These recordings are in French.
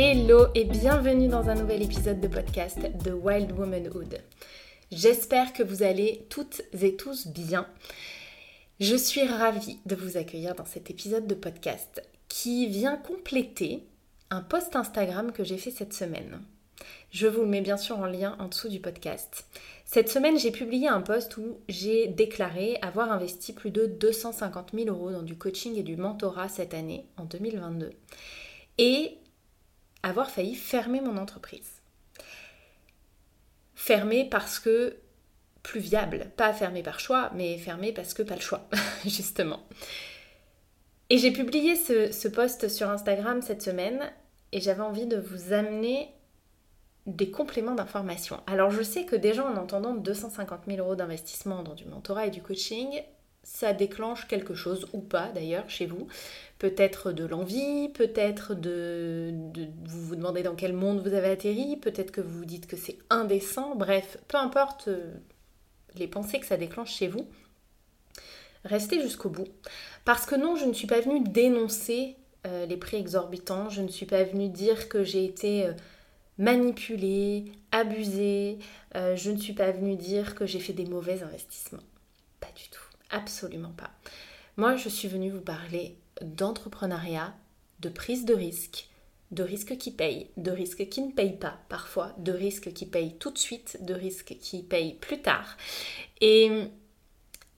Hello et bienvenue dans un nouvel épisode de podcast The Wild Womanhood. J'espère que vous allez toutes et tous bien. Je suis ravie de vous accueillir dans cet épisode de podcast qui vient compléter un post Instagram que j'ai fait cette semaine. Je vous le mets bien sûr en lien en dessous du podcast. Cette semaine, j'ai publié un post où j'ai déclaré avoir investi plus de 250 000 euros dans du coaching et du mentorat cette année, en 2022. Et avoir failli fermer mon entreprise. Fermer parce que plus viable, pas fermer par choix, mais fermer parce que pas le choix, justement. Et j'ai publié ce, ce post sur Instagram cette semaine et j'avais envie de vous amener des compléments d'information. Alors je sais que déjà en entendant 250 000 euros d'investissement dans du mentorat et du coaching, ça déclenche quelque chose ou pas d'ailleurs chez vous. Peut-être de l'envie, peut-être de, vous vous dans quel monde vous avez atterri, peut-être que vous vous dites que c'est indécent, bref, peu importe euh, les pensées que ça déclenche chez vous, restez jusqu'au bout. Parce que non, je ne suis pas venue dénoncer euh, les prix exorbitants, je ne suis pas venue dire que j'ai été euh, manipulée, abusée, je ne suis pas venue dire que j'ai fait des mauvais investissements. Pas du tout. Absolument pas. Moi, je suis venue vous parler d'entrepreneuriat, de prise de risque, de risques qui payent, de risques qui ne payent pas parfois, de risques qui payent tout de suite, de risques qui payent plus tard. Et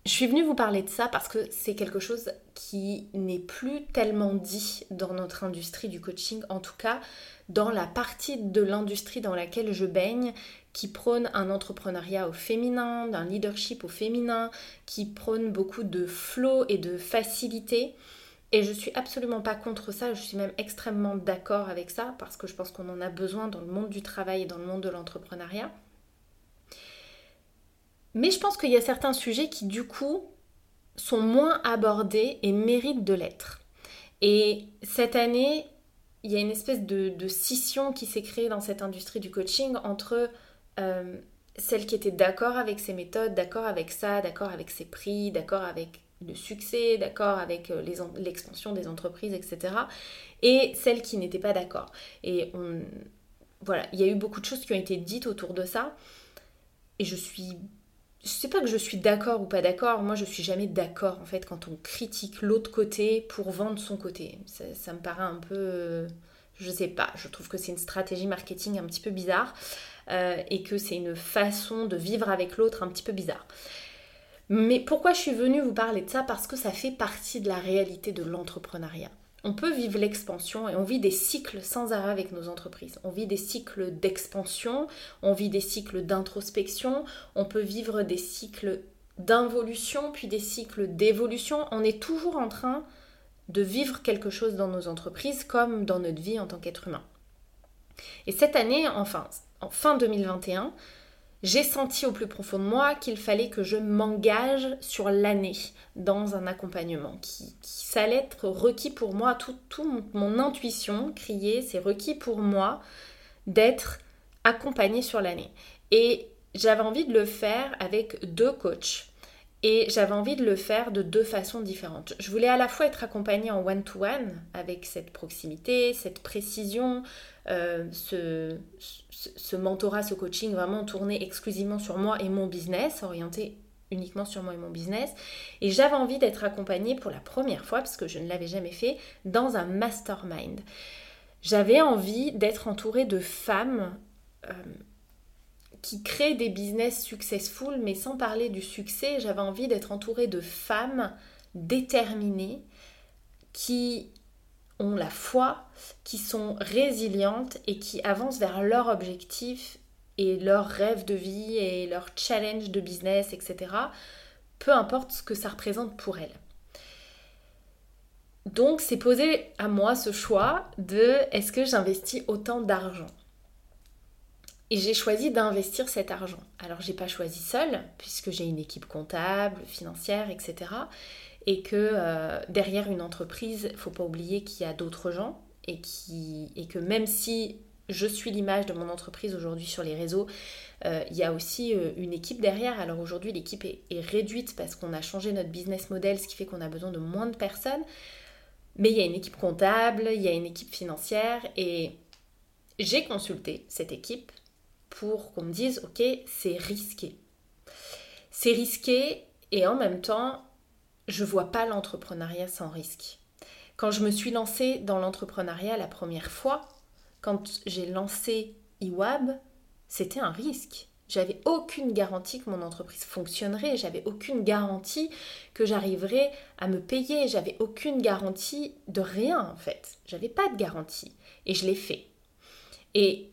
je suis venue vous parler de ça parce que c'est quelque chose qui n'est plus tellement dit dans notre industrie du coaching, en tout cas dans la partie de l'industrie dans laquelle je baigne, qui prône un entrepreneuriat au féminin, d'un leadership au féminin, qui prône beaucoup de flow et de facilité. Et je suis absolument pas contre ça, je suis même extrêmement d'accord avec ça parce que je pense qu'on en a besoin dans le monde du travail et dans le monde de l'entrepreneuriat. Mais je pense qu'il y a certains sujets qui du coup sont moins abordés et méritent de l'être. Et cette année, il y a une espèce de, scission qui s'est créée dans cette industrie du coaching entre euh, celle qui était d'accord avec ses méthodes, d'accord avec ça, d'accord avec ses prix, d'accord avec le succès, d'accord avec euh, l'expansion des entreprises, etc. Et celle qui n'était pas d'accord. Et on, voilà, il y a eu beaucoup de choses qui ont été dites autour de ça. Et je suis je sais pas que je suis d'accord ou pas d'accord, moi je suis jamais d'accord en fait quand on critique l'autre côté pour vendre son côté. Ça, me paraît un peu. Je sais pas, je trouve que c'est une stratégie marketing un petit peu bizarre euh, et que c'est une façon de vivre avec l'autre un petit peu bizarre. Mais pourquoi je suis venue vous parler de ça? Parce que ça fait partie de la réalité de l'entrepreneuriat. On peut vivre l'expansion et on vit des cycles sans arrêt avec nos entreprises. On vit des cycles d'expansion, on vit des cycles d'introspection, on peut vivre des cycles d'involution, puis des cycles d'évolution. On est toujours en train de vivre quelque chose dans nos entreprises comme dans notre vie en tant qu'être humain. Et cette année, enfin, en fin 2021, j'ai senti au plus profond de moi qu'il fallait que je m'engage sur l'année dans un accompagnement qui, qui allait être requis pour moi, tout, tout mon, intuition criait, c'est requis pour moi d'être accompagnée sur l'année. Et j'avais envie de le faire avec deux coachs. Et j'avais envie de le faire de deux façons différentes. Je voulais à la fois être accompagnée en one-to-one avec cette proximité, cette précision, euh, ce, mentorat, ce coaching vraiment tourné exclusivement sur moi et mon business, orienté uniquement sur moi et mon business. Et j'avais envie d'être accompagnée pour la première fois, parce que je ne l'avais jamais fait, dans un mastermind. J'avais envie d'être entourée de femmes euh, qui créent des business successful, mais sans parler du succès, j'avais envie d'être entourée de femmes déterminées qui ont la foi, qui sont résilientes et qui avancent vers leur objectif et leur rêve de vie et leur challenge de business, etc. Peu importe ce que ça représente pour elles. Donc c'est posé à moi ce choix de est-ce que j'investis autant d'argent? Et j'ai choisi d'investir cet argent. Alors j'ai pas choisi seule, puisque j'ai une équipe comptable, financière, etc et que euh, derrière une entreprise, il faut pas oublier qu'il y a d'autres gens et, que même si je suis l'image de mon entreprise aujourd'hui sur les réseaux, euh, il y a aussi euh, une équipe derrière. Alors aujourd'hui, l'équipe est, réduite parce qu'on a changé notre business model, ce qui fait qu'on a besoin de moins de personnes. Mais il y a une équipe comptable, il y a une équipe financière et j'ai consulté cette équipe pour qu'on me dise, ok, c'est risqué. C'est risqué et en même temps, je vois pas l'entrepreneuriat sans risque. Quand je me suis lancée dans l'entrepreneuriat la première fois, quand j'ai lancé iWab, c'était un risque. J'avais aucune garantie que mon entreprise fonctionnerait, j'avais aucune garantie que j'arriverais à me payer, j'avais aucune garantie de rien en fait. J'avais pas de garantie et je l'ai fait. Et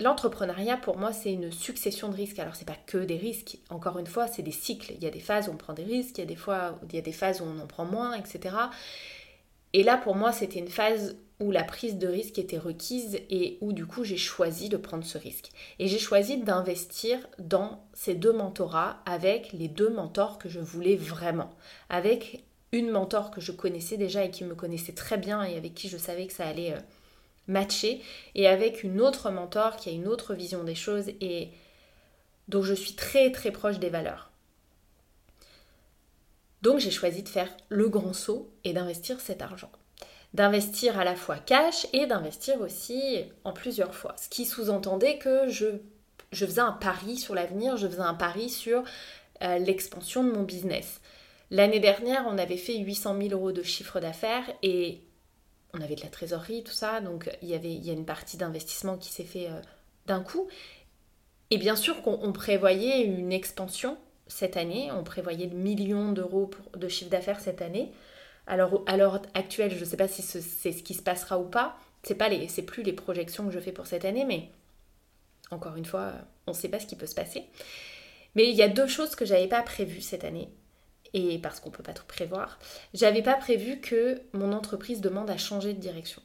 l'entrepreneuriat pour moi c'est une succession de risques. Alors c'est pas que des risques, encore une fois, c'est des cycles. Il y a des phases où on prend des risques, il y a des fois il y a des phases où on en prend moins, etc. Et là, pour moi, c'était une phase où la prise de risque était requise et où du coup j'ai choisi de prendre ce risque. Et j'ai choisi d'investir dans ces deux mentorats avec les deux mentors que je voulais vraiment. Avec une mentor que je connaissais déjà et qui me connaissait très bien et avec qui je savais que ça allait euh, matcher. Et avec une autre mentor qui a une autre vision des choses et dont je suis très très proche des valeurs. Donc j'ai choisi de faire le grand saut et d'investir cet argent. D'investir à la fois cash et d'investir aussi en plusieurs fois. Ce qui sous-entendait que je, je, faisais un pari sur l'avenir, je faisais un pari sur euh, l'expansion de mon business. L'année dernière, on avait fait 800 000 euros de chiffre d'affaires et on avait de la trésorerie, tout ça, donc il y, avait, il y a une partie d'investissement qui s'est fait euh, d'un coup. Et bien sûr qu'on prévoyait une expansion cette année. On prévoyait le million d'euros de chiffre d'affaires cette année. Alors à l'heure actuelle, je ne sais pas si c'est ce qui se passera ou pas. C'est pas les, plus les projections que je fais pour cette année, mais encore une fois, on ne sait pas ce qui peut se passer. Mais il y a deux choses que j'avais pas prévues cette année. Et parce qu'on peut pas tout prévoir, j'avais pas prévu que mon entreprise demande à changer de direction.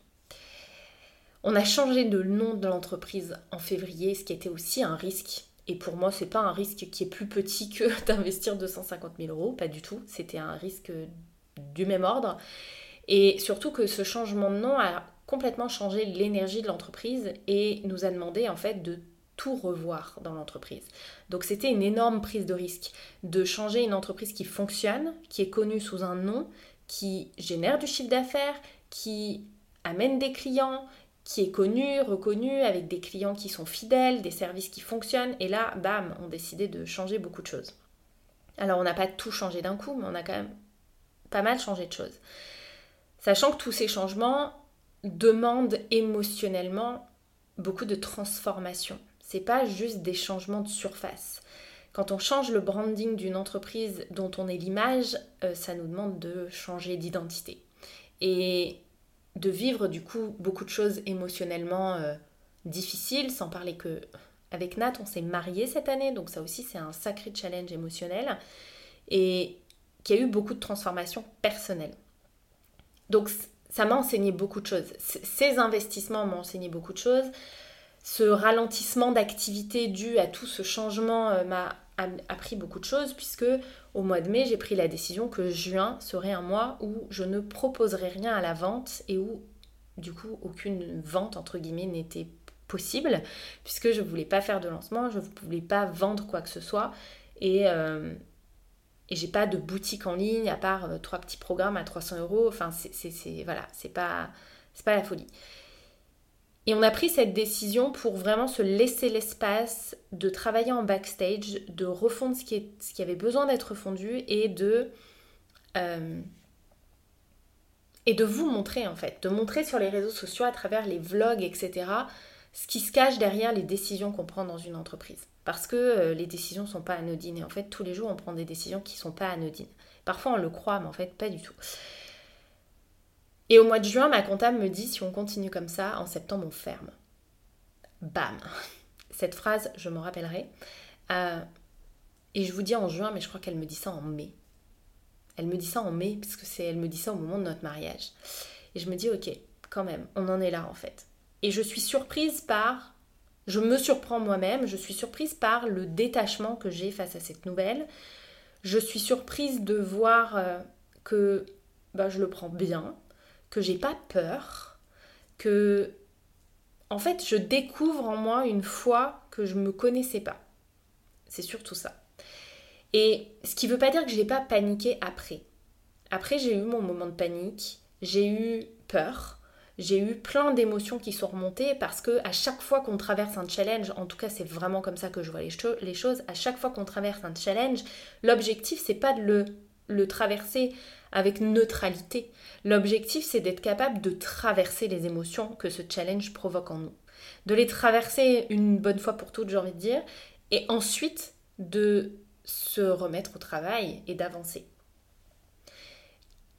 On a changé de nom de l'entreprise en février, ce qui était aussi un risque et pour moi, c'est pas un risque qui est plus petit que d'investir 250 000 euros, pas du tout. C'était un risque du même ordre. Et surtout que ce changement de nom a complètement changé l'énergie de l'entreprise et nous a demandé en fait de tout revoir dans l'entreprise. Donc c'était une énorme prise de risque de changer une entreprise qui fonctionne, qui est connue sous un nom, qui génère du chiffre d'affaires, qui amène des clients, qui est connu, reconnu, avec des clients qui sont fidèles, des services qui fonctionnent. Et là, bam, on décidé de changer beaucoup de choses. Alors on n'a pas tout changé d'un coup, mais on a quand même pas mal changé de choses. Sachant que tous ces changements demandent émotionnellement beaucoup de transformation. C'est pas juste des changements de surface. Quand on change le branding d'une entreprise dont on est l'image, euh, ça nous demande de changer d'identité. Et de vivre du coup beaucoup de choses émotionnellement euh, difficiles, sans parler que avec Nat on s'est marié cette année, donc ça aussi c'est un sacré challenge émotionnel et qui a eu beaucoup de transformations personnelles. Donc ça m'a enseigné beaucoup de choses. Ces investissements m'ont enseigné beaucoup de choses. Ce ralentissement d'activité dû à tout ce changement euh, m'a appris beaucoup de choses puisque au mois de mai, j'ai pris la décision que juin serait un mois où je ne proposerais rien à la vente et où du coup aucune vente entre guillemets n'était possible puisque je voulais pas faire de lancement, je ne voulais pas vendre quoi que ce soit et, euh, et j'ai pas de boutique en ligne à part euh, trois petits programmes à 300 euros. Enfin, c'est voilà, c'est pas la folie. Et on a pris cette décision pour vraiment se laisser l'espace de travailler en backstage, de refondre ce qui, avait besoin d'être fondu et de, euh, et de vous montrer en fait, de montrer sur les réseaux sociaux à travers les vlogs, etc., ce qui se cache derrière les décisions qu'on prend dans une entreprise. Parce que euh, les décisions ne sont pas anodines et en fait tous les jours on prend des décisions qui ne sont pas anodines. Parfois on le croit mais en fait pas du tout. Et au mois de juin, ma comptable me dit si on continue comme ça, en septembre on ferme. Bam Cette phrase, je m'en rappellerai. Euh, et je vous dis en juin, mais je crois qu'elle me dit ça en mai. Elle me dit ça en mai, puisque c'est, elle me dit ça au moment de notre mariage. Et je me dis, ok, quand même, on en est là en fait. Et je suis surprise par, je me surprends moi-même, je suis surprise par le détachement que j'ai face à cette nouvelle. Je suis surprise de voir euh, que bah, je le prends bien, que j'ai pas peur, que en fait je découvre en moi une foi que je me connaissais pas. C'est surtout ça. Et ce qui veut pas dire que je n'ai pas paniqué après. Après j'ai eu mon moment de panique, j'ai eu peur, j'ai eu plein d'émotions qui sont remontées parce que à chaque fois qu'on traverse un challenge, en tout cas c'est vraiment comme ça que je vois les, choses, à chaque fois qu'on traverse un challenge, l'objectif c'est pas de le traverser avec neutralité. L'objectif c'est d'être capable de traverser les émotions que ce challenge provoque en nous. De les traverser une bonne fois pour toutes, j'ai envie de dire, et ensuite de se remettre au travail et d'avancer.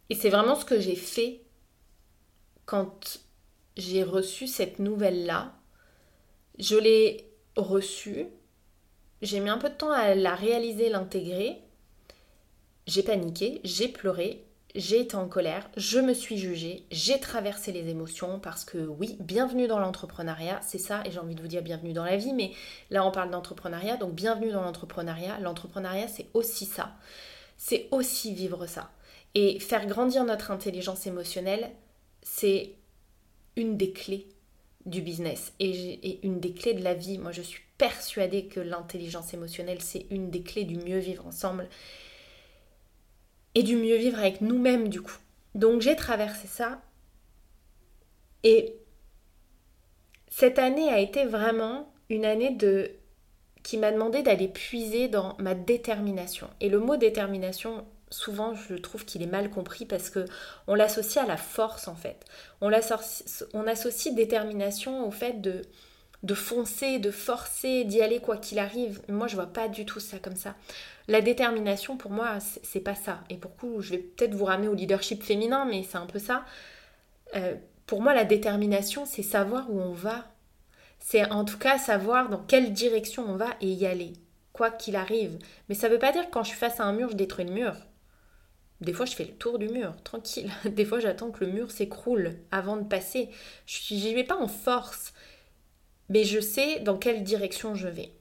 Et c'est vraiment ce que j'ai fait quand j'ai reçu cette nouvelle-là, je l'ai reçue, j'ai mis un peu de temps à la réaliser, l'intégrer, j'ai paniqué, j'ai pleuré, j'ai été en colère, je me suis jugée, j'ai traversé les émotions parce que oui, bienvenue dans l'entrepreneuriat, c'est ça, et j'ai envie de vous dire bienvenue dans la vie, mais là on parle d'entrepreneuriat, donc bienvenue dans l'entrepreneuriat. L'entrepreneuriat c'est aussi ça, c'est aussi vivre ça. Et faire grandir notre intelligence émotionnelle, c'est une des clés du business et, une des clés de la vie. Moi, je suis persuadée que l'intelligence émotionnelle, c'est une des clés du mieux vivre ensemble et du mieux vivre avec nous-mêmes, du coup. Donc, j'ai traversé ça et cette année a été vraiment une année de qui m'a demandé d'aller puiser dans ma détermination. Et le mot détermination, souvent je trouve qu'il est mal compris parce que on l'associe à la force en fait. On, on associe détermination au fait de, de foncer, de forcer, d'y aller quoi qu'il arrive. Moi je vois pas du tout ça comme ça. La détermination pour moi c'est pas ça. Et pour coup je vais peut-être vous ramener au leadership féminin mais c'est un peu ça. Euh, pour moi la détermination c'est savoir où on va. C'est en tout cas savoir dans quelle direction on va et y aller quoi qu'il arrive. Mais ça veut pas dire que quand je suis face à un mur, je détruis le mur. Des fois, je fais le tour du mur, tranquille. Des fois, j'attends que le mur s'écroule avant de passer. Je n'y vais pas en force, mais je sais dans quelle direction je vais.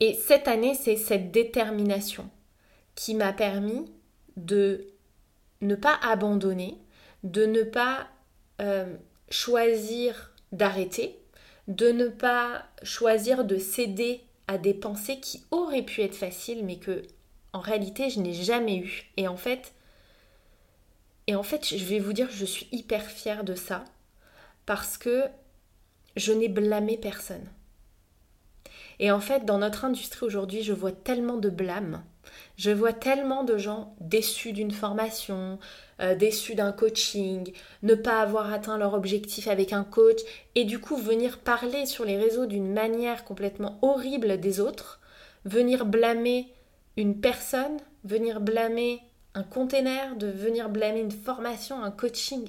Et cette année, c'est cette détermination qui m'a permis de ne pas abandonner, de ne pas euh, choisir d'arrêter, de ne pas choisir de céder à des pensées qui auraient pu être faciles, mais que en réalité, je n'ai jamais eu. Et en fait, et en fait, je vais vous dire, je suis hyper fière de ça parce que je n'ai blâmé personne. Et en fait, dans notre industrie aujourd'hui, je vois tellement de blâmes. Je vois tellement de gens déçus d'une formation, euh, déçus d'un coaching, ne pas avoir atteint leur objectif avec un coach, et du coup venir parler sur les réseaux d'une manière complètement horrible des autres, venir blâmer une personne, venir blâmer un container, de venir blâmer une formation, un coaching,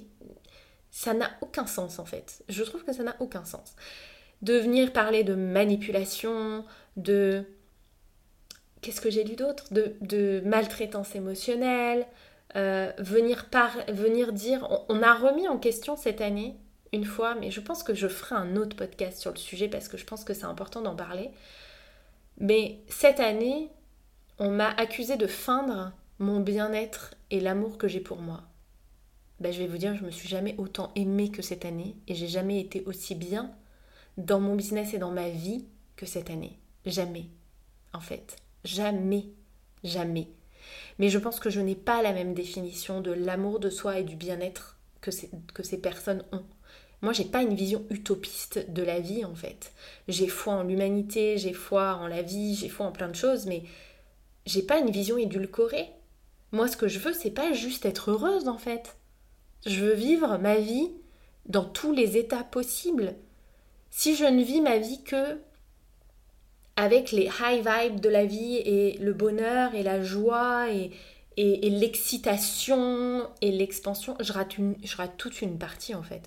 ça n'a aucun sens en fait. Je trouve que ça n'a aucun sens. De venir parler de manipulation, de... Qu'est-ce que j'ai lu d'autre? De, maltraitance émotionnelle, euh, venir, par... venir dire... on a remis en question cette année, une fois, mais je pense que je ferai un autre podcast sur le sujet parce que je pense que c'est important d'en parler. Mais cette année, on m'a accusé de feindre mon bien-être et l'amour que j'ai pour moi. Ben, je vais vous dire, je me suis jamais autant aimée que cette année et j'ai jamais été aussi bien dans mon business et dans ma vie que cette année. Jamais. En fait, jamais, jamais. Mais je pense que je n'ai pas la même définition de l'amour de soi et du bien-être que, que ces personnes ont. Moi, j'ai pas une vision utopiste de la vie en fait. J'ai foi en l'humanité, j'ai foi en la vie, j'ai foi en plein de choses, mais j'ai pas une vision édulcorée. Moi, ce que je veux, c'est pas juste être heureuse en fait. Je veux vivre ma vie dans tous les états possibles. Si je ne vis ma vie que avec les high vibes de la vie et le bonheur et la joie et, et, l'excitation et l'expansion, je rate, toute une partie en fait.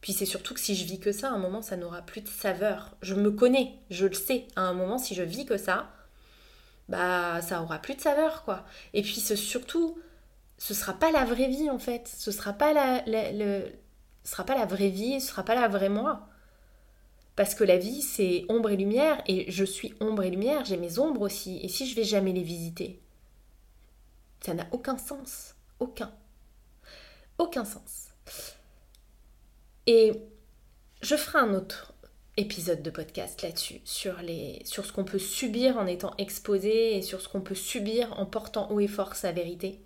Puis c'est surtout que si je vis que ça, à un moment, ça n'aura plus de saveur. Je me connais, je le sais. À un moment, si je vis que ça, bah ça aura plus de saveur quoi. Et puis ce, surtout, ce sera pas la vraie vie en fait. Ce sera pas la, le, sera pas la vraie vie, ce sera pas la vraie moi. Parce que la vie c'est ombre et lumière et je suis ombre et lumière, j'ai mes ombres aussi. Et si je vais jamais les visiter, ça n'a aucun sens, aucun, aucun sens. Et je ferai un autre épisode de podcast là-dessus, sur, sur ce qu'on peut subir en étant exposé et sur ce qu'on peut subir en portant haut et fort sa vérité.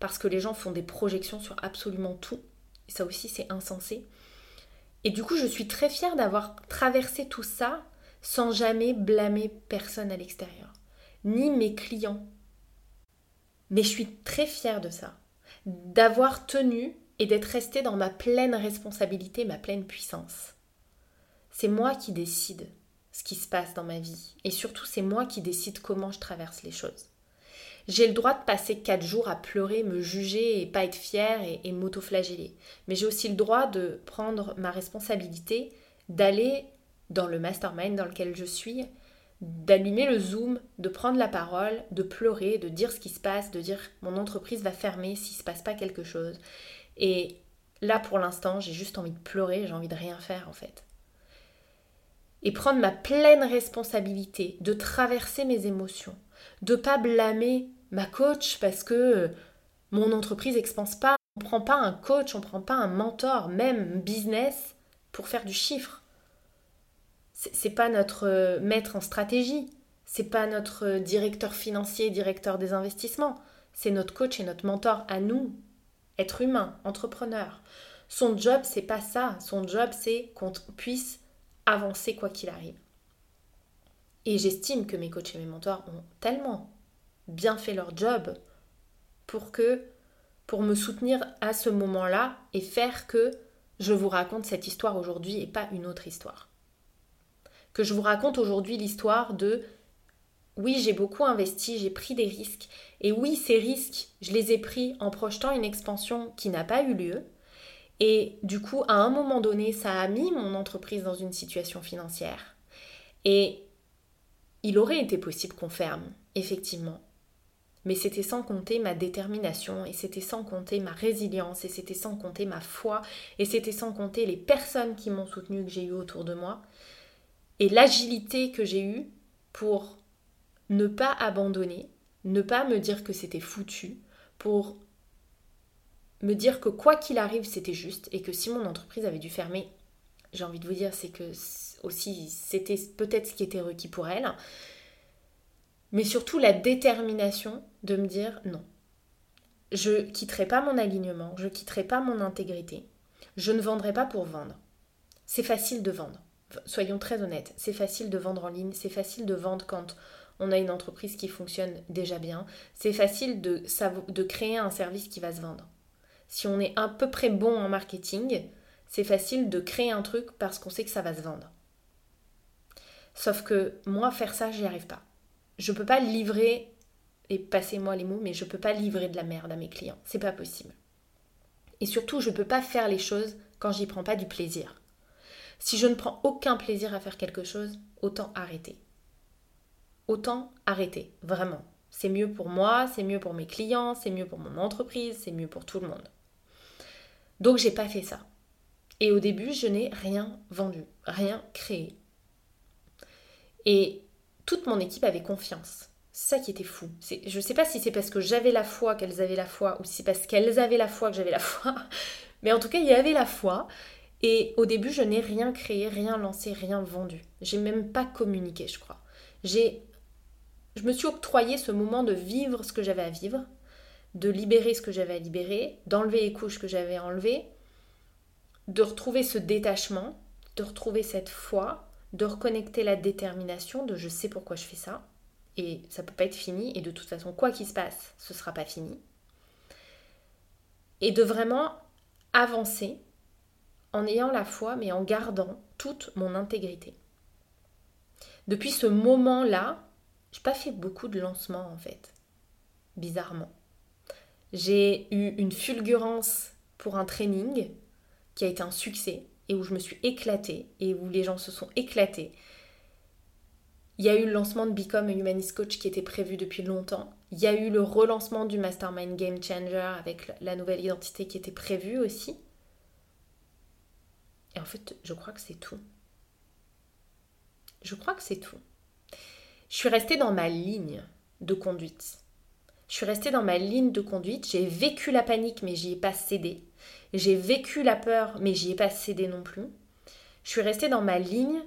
Parce que les gens font des projections sur absolument tout. ça aussi c'est insensé. Et du coup, je suis très fière d'avoir traversé tout ça sans jamais blâmer personne à l'extérieur, ni mes clients. Mais je suis très fière de ça, d'avoir tenu et d'être restée dans ma pleine responsabilité, ma pleine puissance. C'est moi qui décide ce qui se passe dans ma vie. Et surtout, c'est moi qui décide comment je traverse les choses. J'ai le droit de passer quatre jours à pleurer, me juger et pas être fière et, et m'auto-flageller. Mais j'ai aussi le droit de prendre ma responsabilité, d'aller dans le mastermind dans lequel je suis, d'allumer le zoom, de prendre la parole, de pleurer, de dire ce qui se passe, de dire mon entreprise va fermer s'il ne se passe pas quelque chose. Et là, pour l'instant, j'ai juste envie de pleurer, j'ai envie de rien faire en fait. Et prendre ma pleine responsabilité de traverser mes émotions, de pas blâmer ma coach parce que euh, mon entreprise n'expanse pas. On ne prend pas un coach, on ne prend pas un mentor, même business, pour faire du chiffre c'est pas notre euh, maître en stratégie, c'est pas notre euh, directeur financier, directeur des investissements, c'est notre coach et notre mentor à nous, être humain, entrepreneur. Son job, c'est pas ça. Son job, c'est qu'on puisse avancer quoi qu'il arrive. Et j'estime que mes coachs et mes mentors ont tellement bien fait leur job pour que pour me soutenir à ce moment-là et faire que je vous raconte cette histoire aujourd'hui et pas une autre histoire que je vous raconte aujourd'hui l'histoire de oui, j'ai beaucoup investi, j'ai pris des risques. Et oui, ces risques, je les ai pris en projetant une expansion qui n'a pas eu lieu. Et du coup, à un moment donné, ça a mis mon entreprise dans une situation financière. Et il aurait été possible qu'on ferme, effectivement. Mais c'était sans compter ma détermination, et c'était sans compter ma résilience, et c'était sans compter ma foi, et c'était sans compter les personnes qui m'ont soutenu, que j'ai eu autour de moi. Et l'agilité que j'ai eue pour ne pas abandonner, ne pas me dire que c'était foutu, pour me dire que quoi qu'il arrive, c'était juste et que si mon entreprise avait dû fermer, j'ai envie de vous dire, c'est que aussi c'était peut-être ce qui était requis pour elle, mais surtout la détermination de me dire non. Je quitterai pas mon alignement, je quitterai pas mon intégrité. Je ne vendrai pas pour vendre. C'est facile de vendre soyons très honnêtes, c'est facile de vendre en ligne, c'est facile de vendre quand on a une entreprise qui fonctionne déjà bien, c'est facile de, créer un service qui va se vendre. Si on est à peu près bon en marketing, c'est facile de créer un truc parce qu'on sait que ça va se vendre. Sauf que moi, faire ça, j'y arrive pas. Je peux pas livrer, et passez-moi les mots, mais je peux pas livrer de la merde à mes clients. C'est pas possible. Et surtout, je peux pas faire les choses quand j'y prends pas du plaisir. Si je ne prends aucun plaisir à faire quelque chose, autant arrêter. Autant arrêter, vraiment. C'est mieux pour moi, c'est mieux pour mes clients, c'est mieux pour mon entreprise, c'est mieux pour tout le monde. Donc j'ai pas fait ça. Et au début, je n'ai rien vendu, rien créé. Et toute mon équipe avait confiance. Ça qui était fou. Je ne sais pas si c'est parce que j'avais la foi qu'elles avaient la foi ou si c'est parce qu'elles avaient la foi que j'avais la foi. Mais en tout cas, il y avait la foi. Et au début, je n'ai rien créé, rien lancé, rien vendu. J'ai même pas communiqué, je crois. J'ai je me suis octroyé ce moment de vivre ce que j'avais à vivre, de libérer ce que j'avais à libérer, d'enlever les couches que j'avais enlevées, de retrouver ce détachement, de retrouver cette foi, de reconnecter la détermination de je sais pourquoi je fais ça et ça peut pas être fini et de toute façon quoi qu'il se passe, ce sera pas fini. Et de vraiment avancer en ayant la foi, mais en gardant toute mon intégrité. Depuis ce moment-là, j'ai pas fait beaucoup de lancements en fait, bizarrement. J'ai eu une fulgurance pour un training qui a été un succès et où je me suis éclatée et où les gens se sont éclatés. Il y a eu le lancement de Become a Humanist Coach qui était prévu depuis longtemps. Il y a eu le relancement du Mastermind Game Changer avec la nouvelle identité qui était prévue aussi. Et en fait, je crois que c'est tout. Je crois que c'est tout. Je suis restée dans ma ligne de conduite. Je suis restée dans ma ligne de conduite. J'ai vécu la panique, mais j'y ai pas cédé. J'ai vécu la peur, mais j'y ai pas cédé non plus. Je suis restée dans ma ligne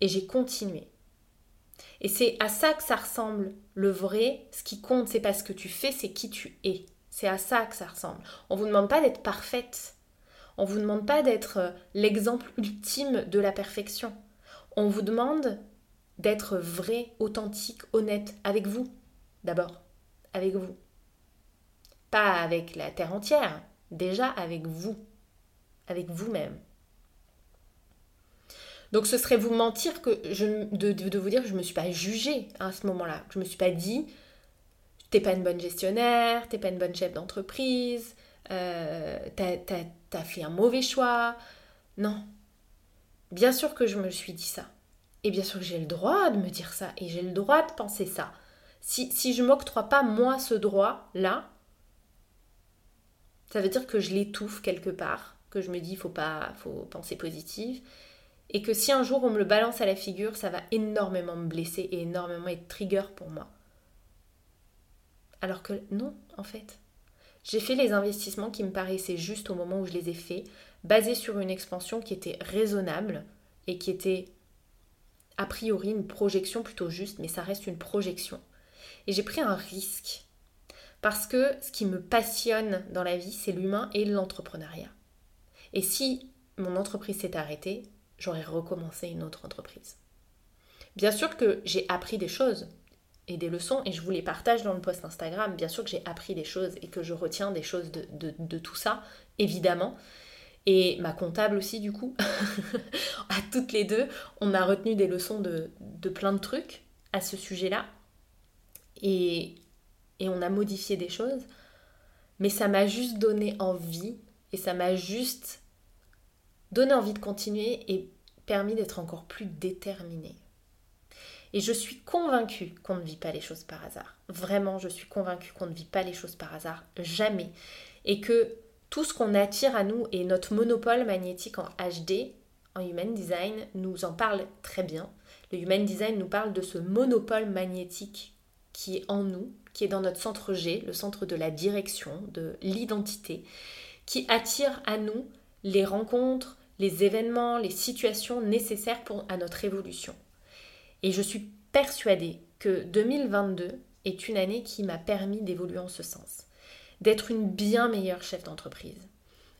et j'ai continué. Et c'est à ça que ça ressemble. Le vrai, ce qui compte, c'est pas ce que tu fais, c'est qui tu es. C'est à ça que ça ressemble. On vous demande pas d'être parfaite. On vous demande pas d'être euh, l'exemple ultime de la perfection. On vous demande d'être vrai, authentique, honnête avec vous, d'abord, avec vous. Pas avec la terre entière, déjà avec vous, avec vous-même. Donc ce serait vous mentir que je, de, vous dire que je ne me suis pas jugée à ce moment-là. Je ne me suis pas dit, t'es pas une bonne gestionnaire, t'es pas une bonne chef d'entreprise, euh, t'as fait un mauvais choix. Non. Bien sûr que je me suis dit ça. Et bien sûr que j'ai le droit de me dire ça. Et j'ai le droit de penser ça. Si, si je m'octroie pas moi ce droit-là, ça veut dire que je l'étouffe quelque part, que je me dis faut pas, faut penser positive, et que si un jour on me le balance à la figure, ça va énormément me blesser et énormément être trigger pour moi. Alors que non, en fait. J'ai fait les investissements qui me paraissaient justes au moment où je les ai faits, basés sur une expansion qui était raisonnable et qui était a priori une projection plutôt juste, mais ça reste une projection. Et j'ai pris un risque. Parce que ce qui me passionne dans la vie, c'est l'humain et l'entrepreneuriat. Et si mon entreprise s'est arrêtée, j'aurais recommencé une autre entreprise. Bien sûr que j'ai appris des choses et des leçons et je vous les partage dans le post Instagram. Bien sûr que j'ai appris des choses et que je retiens des choses de, tout ça, évidemment. Et ma comptable aussi, du coup, à toutes les deux, on a retenu des leçons de, plein de trucs à ce sujet-là. Et, et on a modifié des choses. Mais ça m'a juste donné envie et ça m'a juste donné envie de continuer et permis d'être encore plus déterminée. Et je suis convaincue qu'on ne vit pas les choses par hasard. Vraiment, je suis convaincue qu'on ne vit pas les choses par hasard, jamais. Et que tout ce qu'on attire à nous et notre monopole magnétique en HD, en Human Design, nous en parle très bien. Le Human Design nous parle de ce monopole magnétique qui est en nous, qui est dans notre centre G, le centre de la direction, de l'identité, qui attire à nous les rencontres, les événements, les situations nécessaires à notre évolution. Et je suis persuadée que 2022 est une année qui m'a permis d'évoluer en ce sens, d'être une bien meilleure chef d'entreprise,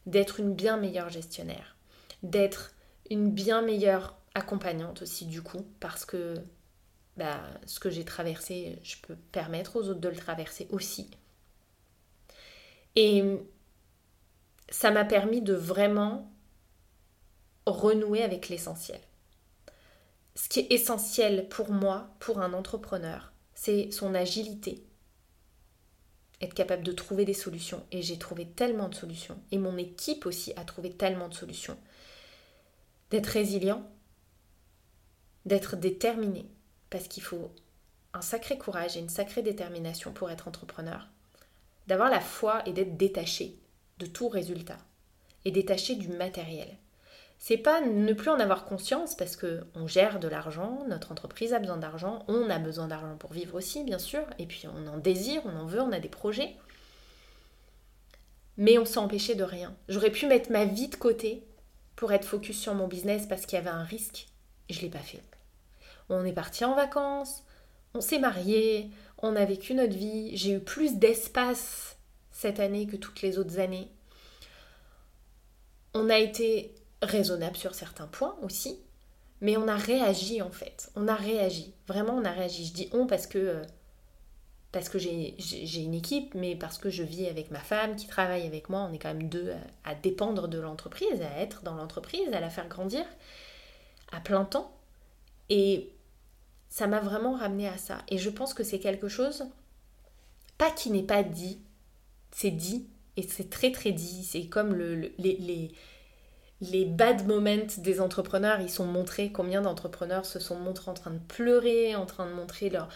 d'être une bien meilleure gestionnaire, d'être une bien meilleure accompagnante aussi du coup, parce que bah, ce que j'ai traversé, je peux permettre aux autres de le traverser aussi. Et ça m'a permis de vraiment renouer avec l'essentiel. Ce qui est essentiel pour moi, pour un entrepreneur, c'est son agilité. Être capable de trouver des solutions. Et j'ai trouvé tellement de solutions. Et mon équipe aussi a trouvé tellement de solutions. D'être résilient, d'être déterminé, parce qu'il faut un sacré courage et une sacrée détermination pour être entrepreneur. D'avoir la foi et d'être détaché de tout résultat. Et détaché du matériel c'est pas ne plus en avoir conscience parce que on gère de l'argent, notre entreprise a besoin d'argent, on a besoin d'argent pour vivre aussi, bien sûr, et puis on en désire, on en veut, on a des projets. Mais on s'est empêché de rien. J'aurais pu mettre ma vie de côté pour être focus sur mon business parce qu'il y avait un risque, je l'ai pas fait. On est parti en vacances, on s'est marié, on a vécu notre vie, j'ai eu plus d'espace cette année que toutes les autres années. On a été raisonnable sur certains points aussi, mais on a réagi en fait. On a réagi. Vraiment, on a réagi. Je dis on parce que, euh, parce que j'ai une équipe, mais parce que je vis avec ma femme qui travaille avec moi. On est quand même deux à, dépendre de l'entreprise, à être dans l'entreprise, à la faire grandir à plein temps. Et ça m'a vraiment ramené à ça. Et je pense que c'est quelque chose, pas qui n'est pas dit, c'est dit, et c'est très très dit. C'est comme le, les les bad moments des entrepreneurs, ils sont montrés, combien d'entrepreneurs se sont montrés en train de pleurer, en train de montrer leur,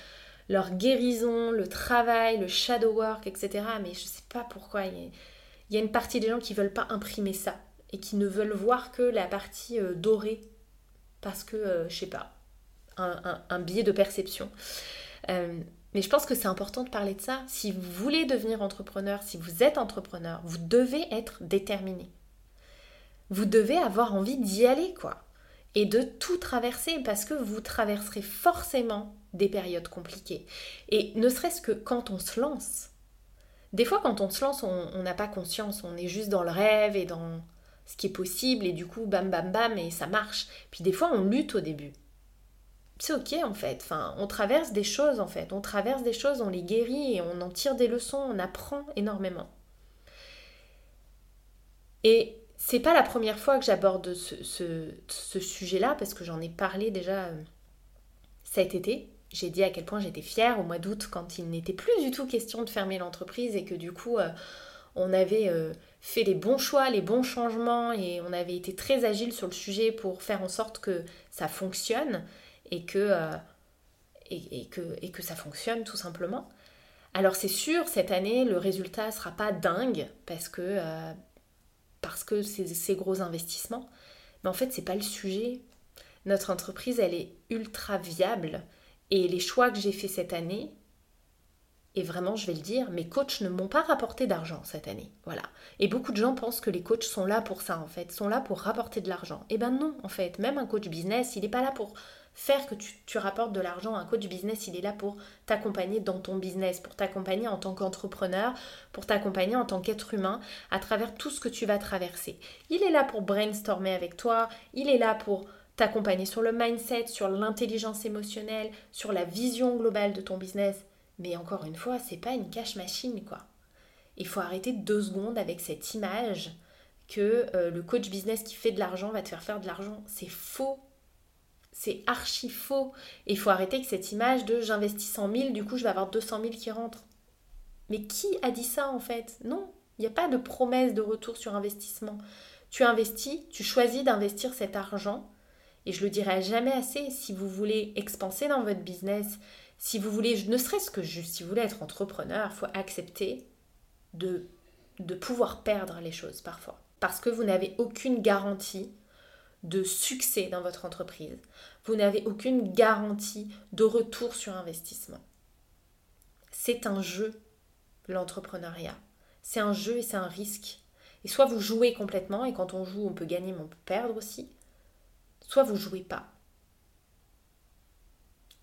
leur guérison, le travail, le shadow work, etc. Mais je ne sais pas pourquoi. Il y, a, une partie des gens qui veulent pas imprimer ça et qui ne veulent voir que la partie euh, dorée parce que, euh, je sais pas, un, biais de perception. Euh, mais je pense que c'est important de parler de ça. Si vous voulez devenir entrepreneur, si vous êtes entrepreneur, vous devez être déterminé vous devez avoir envie d'y aller, quoi. Et de tout traverser, parce que vous traverserez forcément des périodes compliquées. Et ne serait-ce que quand on se lance. Des fois, quand on se lance, on n'a pas conscience, on est juste dans le rêve et dans... ce qui est possible et du coup bam bam bam et ça marche. Puis des fois on lutte au début. C'est ok en fait, enfin on traverse des choses en fait, on traverse des choses, on les guérit et on en tire des leçons, on apprend énormément. Et c'est pas la première fois que j'aborde ce, sujet-là parce que j'en ai parlé déjà euh, cet été. J'ai dit à quel point j'étais fière au mois d'août quand il n'était plus du tout question de fermer l'entreprise et que du coup euh, on avait euh, fait les bons choix, les bons changements et on avait été très agile sur le sujet pour faire en sorte que ça fonctionne et que, ça fonctionne tout simplement. Alors c'est sûr, cette année, le résultat sera pas dingue parce que parce que c'est ces gros investissements. Mais en fait, c'est pas le sujet. Notre entreprise, elle est ultra viable et les choix que j'ai fait cette année, et vraiment, je vais le dire, mes coachs ne m'ont pas rapporté d'argent cette année. Voilà. Et beaucoup de gens pensent que les coachs sont là pour ça, en fait, sont là pour rapporter de l'argent. Eh ben non, en fait, même un coach business, il n'est pas là pour faire que tu, rapportes de l'argent. Un coach business, il est là pour t'accompagner dans ton business, pour t'accompagner en tant qu'entrepreneur, pour t'accompagner en tant qu'être humain à travers tout ce que tu vas traverser. Il est là pour brainstormer avec toi, il est là pour t'accompagner sur le mindset, sur l'intelligence émotionnelle, sur la vision globale de ton business mais encore une fois, c'est pas une cash machine, quoi. Il faut arrêter deux secondes avec cette image que euh, le coach business qui fait de l'argent va te faire faire de l'argent. C'est faux. C'est archi faux. Et il faut arrêter avec cette image de j'investis 100 000, du coup je vais avoir 200 000 qui rentrent. Mais qui a dit ça en fait? Non, il n'y a pas de promesse de retour sur investissement. Tu investis, tu choisis d'investir cet argent. Et je le dirai jamais assez, si vous voulez expanser dans votre business, si vous voulez, ne serait-ce que juste, si vous voulez être entrepreneur, il faut accepter de, de pouvoir perdre les choses parfois. Parce que vous n'avez aucune garantie de succès dans votre entreprise. Vous n'avez aucune garantie de retour sur investissement. C'est un jeu, l'entrepreneuriat. C'est un jeu et c'est un risque. Et soit vous jouez complètement, et quand on joue, on peut gagner, mais on peut perdre aussi. Soit vous jouez pas.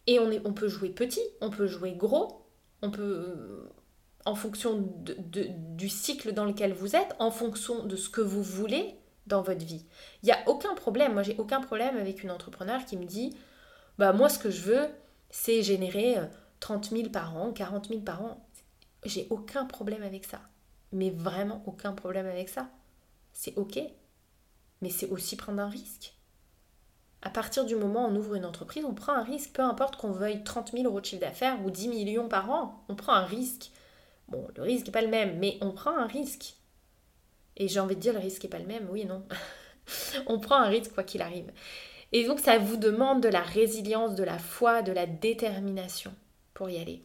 Et on, peut jouer petit, on peut jouer gros, on peut, euh, en fonction du cycle dans lequel vous êtes, en fonction de ce que vous voulez dans votre vie. Il n'y a aucun problème. Moi, j'ai aucun problème avec une entrepreneur qui me dit Bah, moi, ce que je veux, c'est générer 30 euh, 000 par an, 40 000 par an. J'ai aucun problème avec ça. Mais vraiment aucun problème avec ça. C'est OK. Mais c'est aussi prendre un risque à partir du moment où on ouvre une entreprise, on prend un risque, peu importe qu'on veuille 30 000 euros de chiffre d'affaires ou 10 millions par an, on prend un risque. Bon, le risque n'est pas le même, mais on prend un risque. Et j'ai envie de dire, le risque n'est pas le même, oui, non. on prend un risque quoi qu'il arrive. Et donc, ça vous demande de la résilience, de la foi, de la détermination pour y aller.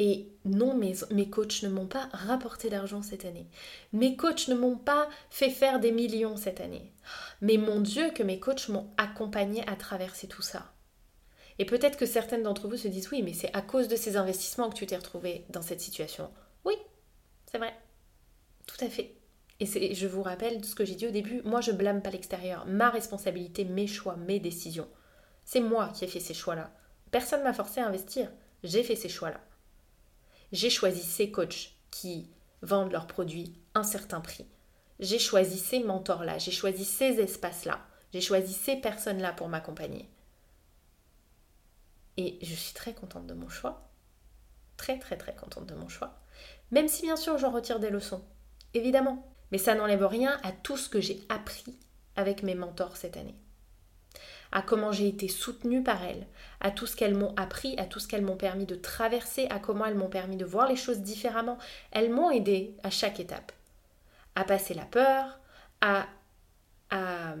Et non, mes, mes coachs ne m'ont pas rapporté d'argent cette année. Mes coachs ne m'ont pas fait faire des millions cette année. Mais mon Dieu, que mes coachs m'ont accompagné à traverser tout ça. Et peut-être que certaines d'entre vous se disent oui, mais c'est à cause de ces investissements que tu t'es retrouvé dans cette situation. Oui, c'est vrai. Tout à fait. Et je vous rappelle ce que j'ai dit au début, moi je blâme pas l'extérieur. Ma responsabilité, mes choix, mes décisions. C'est moi qui ai fait ces choix-là. Personne m'a forcé à investir. J'ai fait ces choix-là j'ai choisi ces coachs qui vendent leurs produits un certain prix. J'ai choisi ces mentors-là, j'ai choisi ces espaces-là, j'ai choisi ces personnes-là pour m'accompagner. Et je suis très contente de mon choix. Très très très contente de mon choix. Même si bien sûr j'en retire des leçons. Évidemment. Mais ça n'enlève rien à tout ce que j'ai appris avec mes mentors cette année à comment j'ai été soutenue par elles, à tout ce qu'elles m'ont appris, à tout ce qu'elles m'ont permis de traverser, à comment elles m'ont permis de voir les choses différemment. Elles m'ont aidé à chaque étape, à passer la peur, à, à,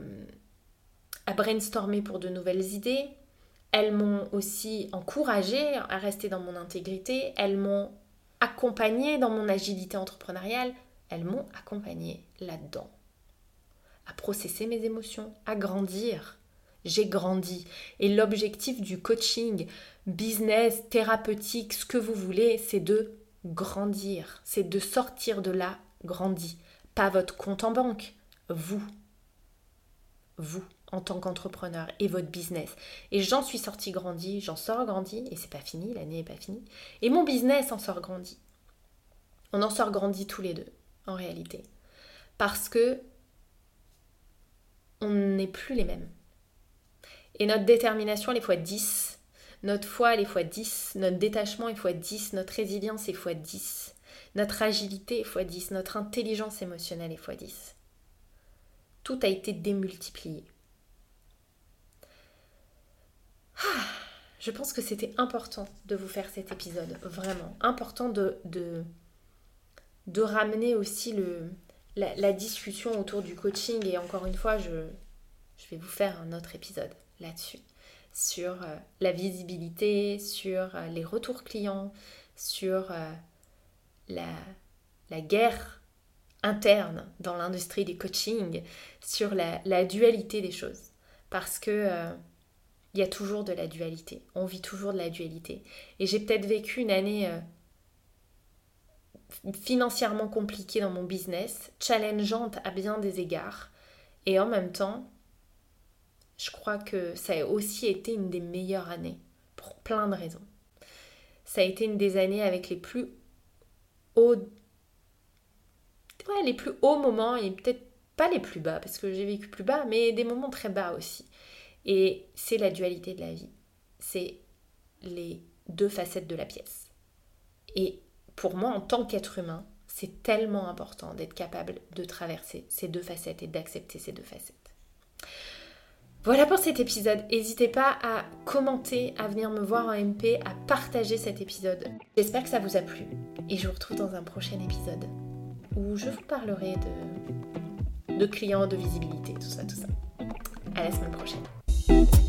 à brainstormer pour de nouvelles idées. Elles m'ont aussi encouragée à rester dans mon intégrité. Elles m'ont accompagnée dans mon agilité entrepreneuriale. Elles m'ont accompagnée là-dedans. À processer mes émotions, à grandir, j'ai grandi. Et l'objectif du coaching, business, thérapeutique, ce que vous voulez, c'est de grandir. C'est de sortir de là grandi. Pas votre compte en banque, vous. Vous, en tant qu'entrepreneur et votre business. Et j'en suis sorti grandi, j'en sors grandi, et c'est pas fini, l'année n'est pas finie. Et mon business en sort grandi. On en sort grandi tous les deux, en réalité. Parce que on n'est plus les mêmes. Et notre détermination, elle est fois 10. Notre foi, elle est fois 10. Notre détachement est fois 10. Notre résilience est fois 10. Notre agilité est fois 10. Notre intelligence émotionnelle est fois 10. Tout a été démultiplié. Ah, je pense que c'était important de vous faire cet épisode, vraiment. Important de, de, de ramener aussi le, la, discussion autour du coaching. Et encore une fois, je, je vais vous faire un autre épisode là-dessus. Sur euh, la visibilité, sur euh, les retours clients, sur euh, la, la, guerre interne dans l'industrie des coaching, sur la, la, dualité des choses. Parce que il y a toujours de la dualité. On vit toujours de la dualité. Et j'ai peut-être vécu une année financièrement compliquée dans mon business, challengeante à bien des égards. Et en même temps, je crois que ça a aussi été une des meilleures années, pour plein de raisons. Ça a été une des années avec les plus hauts... Ouais, les plus hauts moments et peut-être pas les plus bas, parce que j'ai vécu plus bas, mais des moments très bas aussi. Et c'est la dualité de la vie. C'est les deux facettes de la pièce. Et pour moi, en tant qu'être humain, c'est tellement important d'être capable de traverser ces deux facettes et d'accepter ces deux facettes. Voilà pour cet épisode. N'hésitez pas à commenter, à venir me voir en MP, à partager cet épisode. J'espère que ça vous a plu et je vous retrouve dans un prochain épisode où je vous parlerai de, de clients, de visibilité, tout ça, tout ça. À la semaine prochaine.